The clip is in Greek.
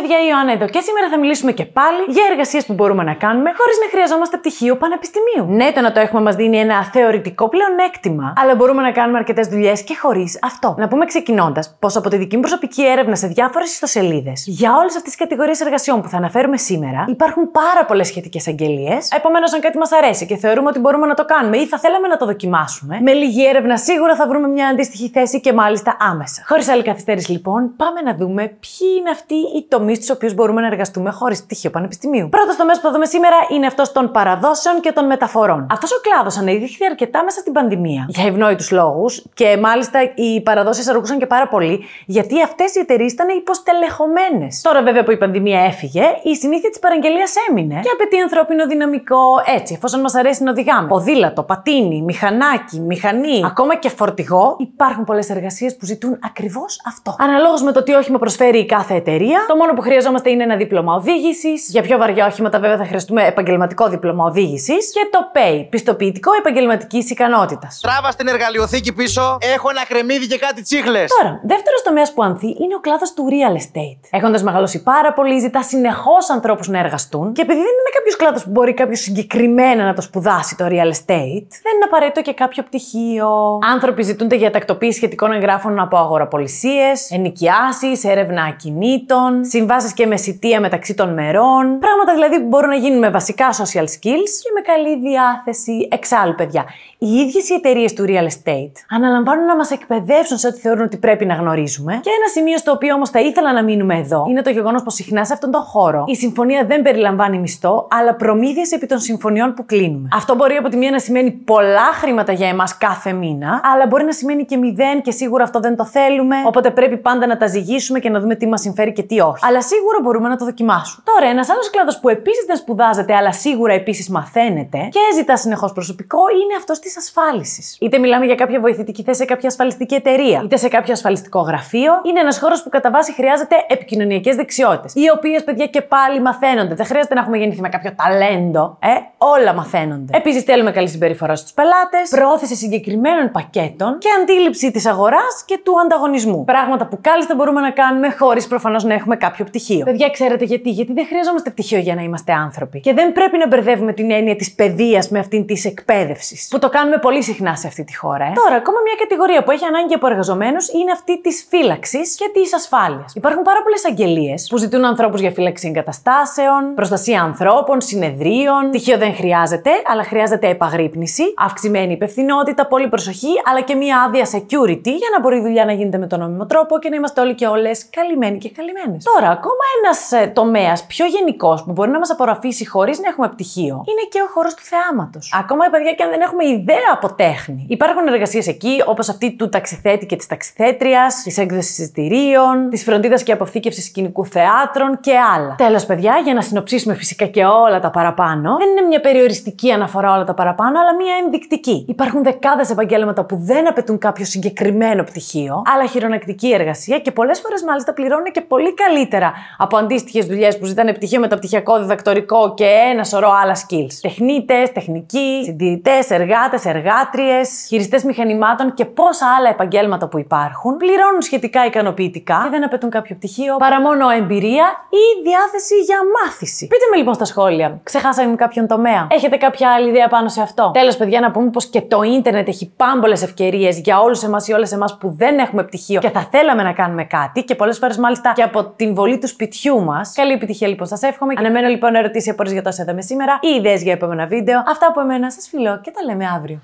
παιδιά, η Ιωάννα εδώ και σήμερα θα μιλήσουμε και πάλι για εργασίες που μπορούμε να κάνουμε χωρίς να χρειαζόμαστε πτυχίο πανεπιστημίου. Ναι, το να το έχουμε μας δίνει ένα θεωρητικό πλεονέκτημα, αλλά μπορούμε να κάνουμε αρκετές δουλειές και χωρίς αυτό. Να πούμε ξεκινώντας πως από τη δική μου προσωπική έρευνα σε διάφορες ιστοσελίδες για όλες αυτές τις κατηγορίες εργασιών που θα αναφέρουμε σήμερα υπάρχουν πάρα πολλές σχετικές αγγελίες. Επομένως, αν κάτι μας αρέσει και θεωρούμε ότι μπορούμε να το κάνουμε ή θα θέλαμε να το δοκιμάσουμε, με λίγη έρευνα σίγουρα θα βρούμε μια αντίστοιχη θέση και μάλιστα άμεσα. Χωρίς άλλη καθυστέρηση λοιπόν, πάμε να δούμε ποιοι είναι αυτοί οι τομείς στου οποίους μπορούμε να εργαστούμε χωρίς πτυχίο πανεπιστημίου. Πρώτος τομέας που θα δούμε σήμερα είναι αυτός των παραδόσεων και των μεταφορών. Αυτός ο κλάδος αναδείχθηκε αρκετά μέσα στην πανδημία. Για ευνόητους λόγους και μάλιστα οι παραδόσεις αργούσαν και πάρα πολύ γιατί αυτές οι εταιρείες ήταν υποστελεχωμένες. Τώρα βέβαια που η πανδημία έφυγε, η συνήθεια της παραγγελίας έμεινε και απαιτεί ανθρώπινο δυναμικό έτσι, εφόσον μας αρέσει να οδηγάμε. Ποδήλατο, πατίνι, μηχανάκι, μηχανή, ακόμα και φορτηγό, υπάρχουν πολλές εργασίες που ζητούν ακριβώς αυτό. Αναλόγως με το τι όχημα προσφέρει η κάθε εταιρεία, το μόνο που χρειαζόμαστε είναι ένα δίπλωμα οδήγησης. Για πιο βαριά όχηματα, βέβαια, θα χρειαστούμε επαγγελματικό δίπλωμα οδήγησης. Και το PAY, πιστοποιητικό επαγγελματικής ικανότητας. Τράβα στην εργαλειοθήκη πίσω, έχω ένα κρεμμύδι και κάτι τσίχλες. Τώρα, δεύτερος τομέας που ανθεί είναι ο κλάδος του real estate. Έχοντας μεγαλώσει πάρα πολύ, ζητά συνεχώς ανθρώπους να εργαστούν και επειδή δεν είναι κάποιο κλάδος που μπορεί κάποιος συγκεκριμένα να το σπουδάσει το real estate, δεν είναι απαραίτητο και κάποιο πτυχίο. Άνθρωποι ζητούνται για τακτοποίηση σχετικών εγγράφων από αγοραπολισίες, ενοικιάσεις, έρευνα ακινήτων, συμβάσεις και μεσητεία μεταξύ των μερών. Πράγματα δηλαδή που μπορούν να γίνουν με βασικά social skills και με καλή διάθεση. Εξάλλου, παιδιά, οι ίδιες οι εταιρείες του real estate αναλαμβάνουν να μας εκπαιδεύσουν σε ό,τι θεωρούν ότι πρέπει να γνωρίζουμε. Και ένα σημείο στο οποίο όμως θα ήθελα να μείνουμε εδώ είναι το γεγονός πως συχνά σε αυτόν τον χώρο η συμφωνία δεν περιλαμβάνει μισθό, αλλά προμήθειες επί των συμφωνιών που κλείνουμε. Αυτό μπορεί από τη μία να σημαίνει πολλά χρήματα για εμάς κάθε μήνα, αλλά μπορεί να σημαίνει και μηδέν και σίγουρα αυτό δεν το θέλουμε. Οπότε πρέπει πάντα να τα ζυγίσουμε και να δούμε τι μας συμφέρει και τι όχι. Αλλά σίγουρα μπορούμε να το δοκιμάσουμε. Τώρα, ένας άλλος κλάδος που επίσης δεν σπουδάζεται, αλλά σίγουρα επίσης μαθαίνετε και ζητά συνεχώς προσωπικό είναι αυτός της ασφάλισης. Είτε μιλάμε για κάποια βοηθητική θέση σε κάποια ασφαλιστική εταιρεία, είτε σε κάποιο ασφαλιστικό γραφείο, είναι ένας χώρος που κατά βάση χρειάζεται επικοινωνιακές δεξιότητες. Οι οποίες, παιδιά, και πάλι μαθαίνονται. Δεν χρειάζεται να έχουμε γεννηθεί με κάποιο ταλέντο. Ε, όλα μαθαίνονται. Επίσης, θέλουμε καλή συμπεριφορά στους πελάτες, προώθηση συγκεκριμένων πακέτων και αντίληψη της αγοράς και του ανταγωνισμού. Πράγματα που κάλλιστα μπορούμε να κάνουμε χωρίς προφανώς να έχουμε κάποιο πτυχίο. Παιδιά, ξέρετε γιατί; Γιατί δεν χρειαζόμαστε πτυχίο για να είμαστε άνθρωποι. Και δεν πρέπει να μπερδεύουμε την έννοια της παιδείας με αυτήν της εκπαίδευσης. Που το κάνουμε πολύ συχνά σε αυτή τη χώρα. Ε. Τώρα, ακόμα μια κατηγορία που έχει ανάγκη από εργαζομένους είναι αυτή της φύλαξης και της ασφάλειας. Υπάρχουν πάρα πολλές αγγελίες που ζητούν ανθρώπους για φύλαξη εγκαταστάσεων, προστασία ανθρώπων, συνεδρίων. Τυχείο δεν χρειάζεται, αλλά χρειάζεται επαγρύπνηση, αυξημένη υπευθυνότητα, πολύ προσοχή, αλλά και μια άδεια security για να μπορεί η δουλειά να γίνεται με τον νόμιμο τρόπο και να είμαστε όλοι και όλες καλυμμένοι και καλυμμένες. Τώρα, ακόμα ένας ε, τομέας πιο γενικός που μπορεί να μας απορροφήσει χωρίς να έχουμε πτυχίο είναι και ο χώρος του θεάματος. Ακόμα, παιδιά, και αν δεν έχουμε ιδέα από τέχνη. Υπάρχουν εργασίες εκεί, όπως αυτή του ταξιθέτη και της ταξιθέτριας, της έκδοσης εισιτηρίων, της φροντίδας και αποθήκευσης σκηνικού θεάτρων και άλλα. Τέλος, παιδιά, για να συνοψίσουμε φυσικά και όλα τα παραπάνω, δεν είναι μια περιοριστική αναφορά όλα τα παραπάνω, αλλά μια ενδεικτική. Υπάρχουν δεκάδες επαγγέλματα που δεν απαιτούν κάποιο συγκεκριμένο πτυχίο, αλλά χειρονακτική εργασία και πολλές φορές μάλιστα πληρώνουν και πολύ καλύτερα από αντίστοιχες δουλειές που ζητάνε πτυχίο μεταπτυχιακό, διδακτορικό και ένα σωρό άλλα skills. Τεχνίτες, τεχνικοί, συντηρητές, εργάτες, εργάτριες, χειριστές μηχανημάτων και πόσα άλλα επαγγέλματα που υπάρχουν πληρώνουν σχετικά ικανοποιητικά και δεν απαιτούν κάποιο πτυχίο παρά μόνο εμπειρία ή διάθεση για μάθηση. Πείτε με λοιπόν στα σχόλια, ξεχάσαμε κάποιον τομέα. Έχετε κάποια άλλη ιδέα πάνω σε αυτό; Τέλος, παιδιά, να πούμε πως και το ίντερνετ έχει πάμπολες ευκαιρίες για όλους εμάς ή όλες εμάς που δεν έχουμε πτυχίο και θα θέλαμε να κάνουμε κάτι και πολλές φορές μάλιστα και από την βολή του σπιτιού μας. Καλή επιτυχία λοιπόν, σας εύχομαι. Αναμένω λοιπόν ερωτήσεις απορίες για το είδαμε σήμερα ή ιδέες για επόμενα βίντεο. Αυτά από εμένα σας φιλώ και τα λέμε αύριο.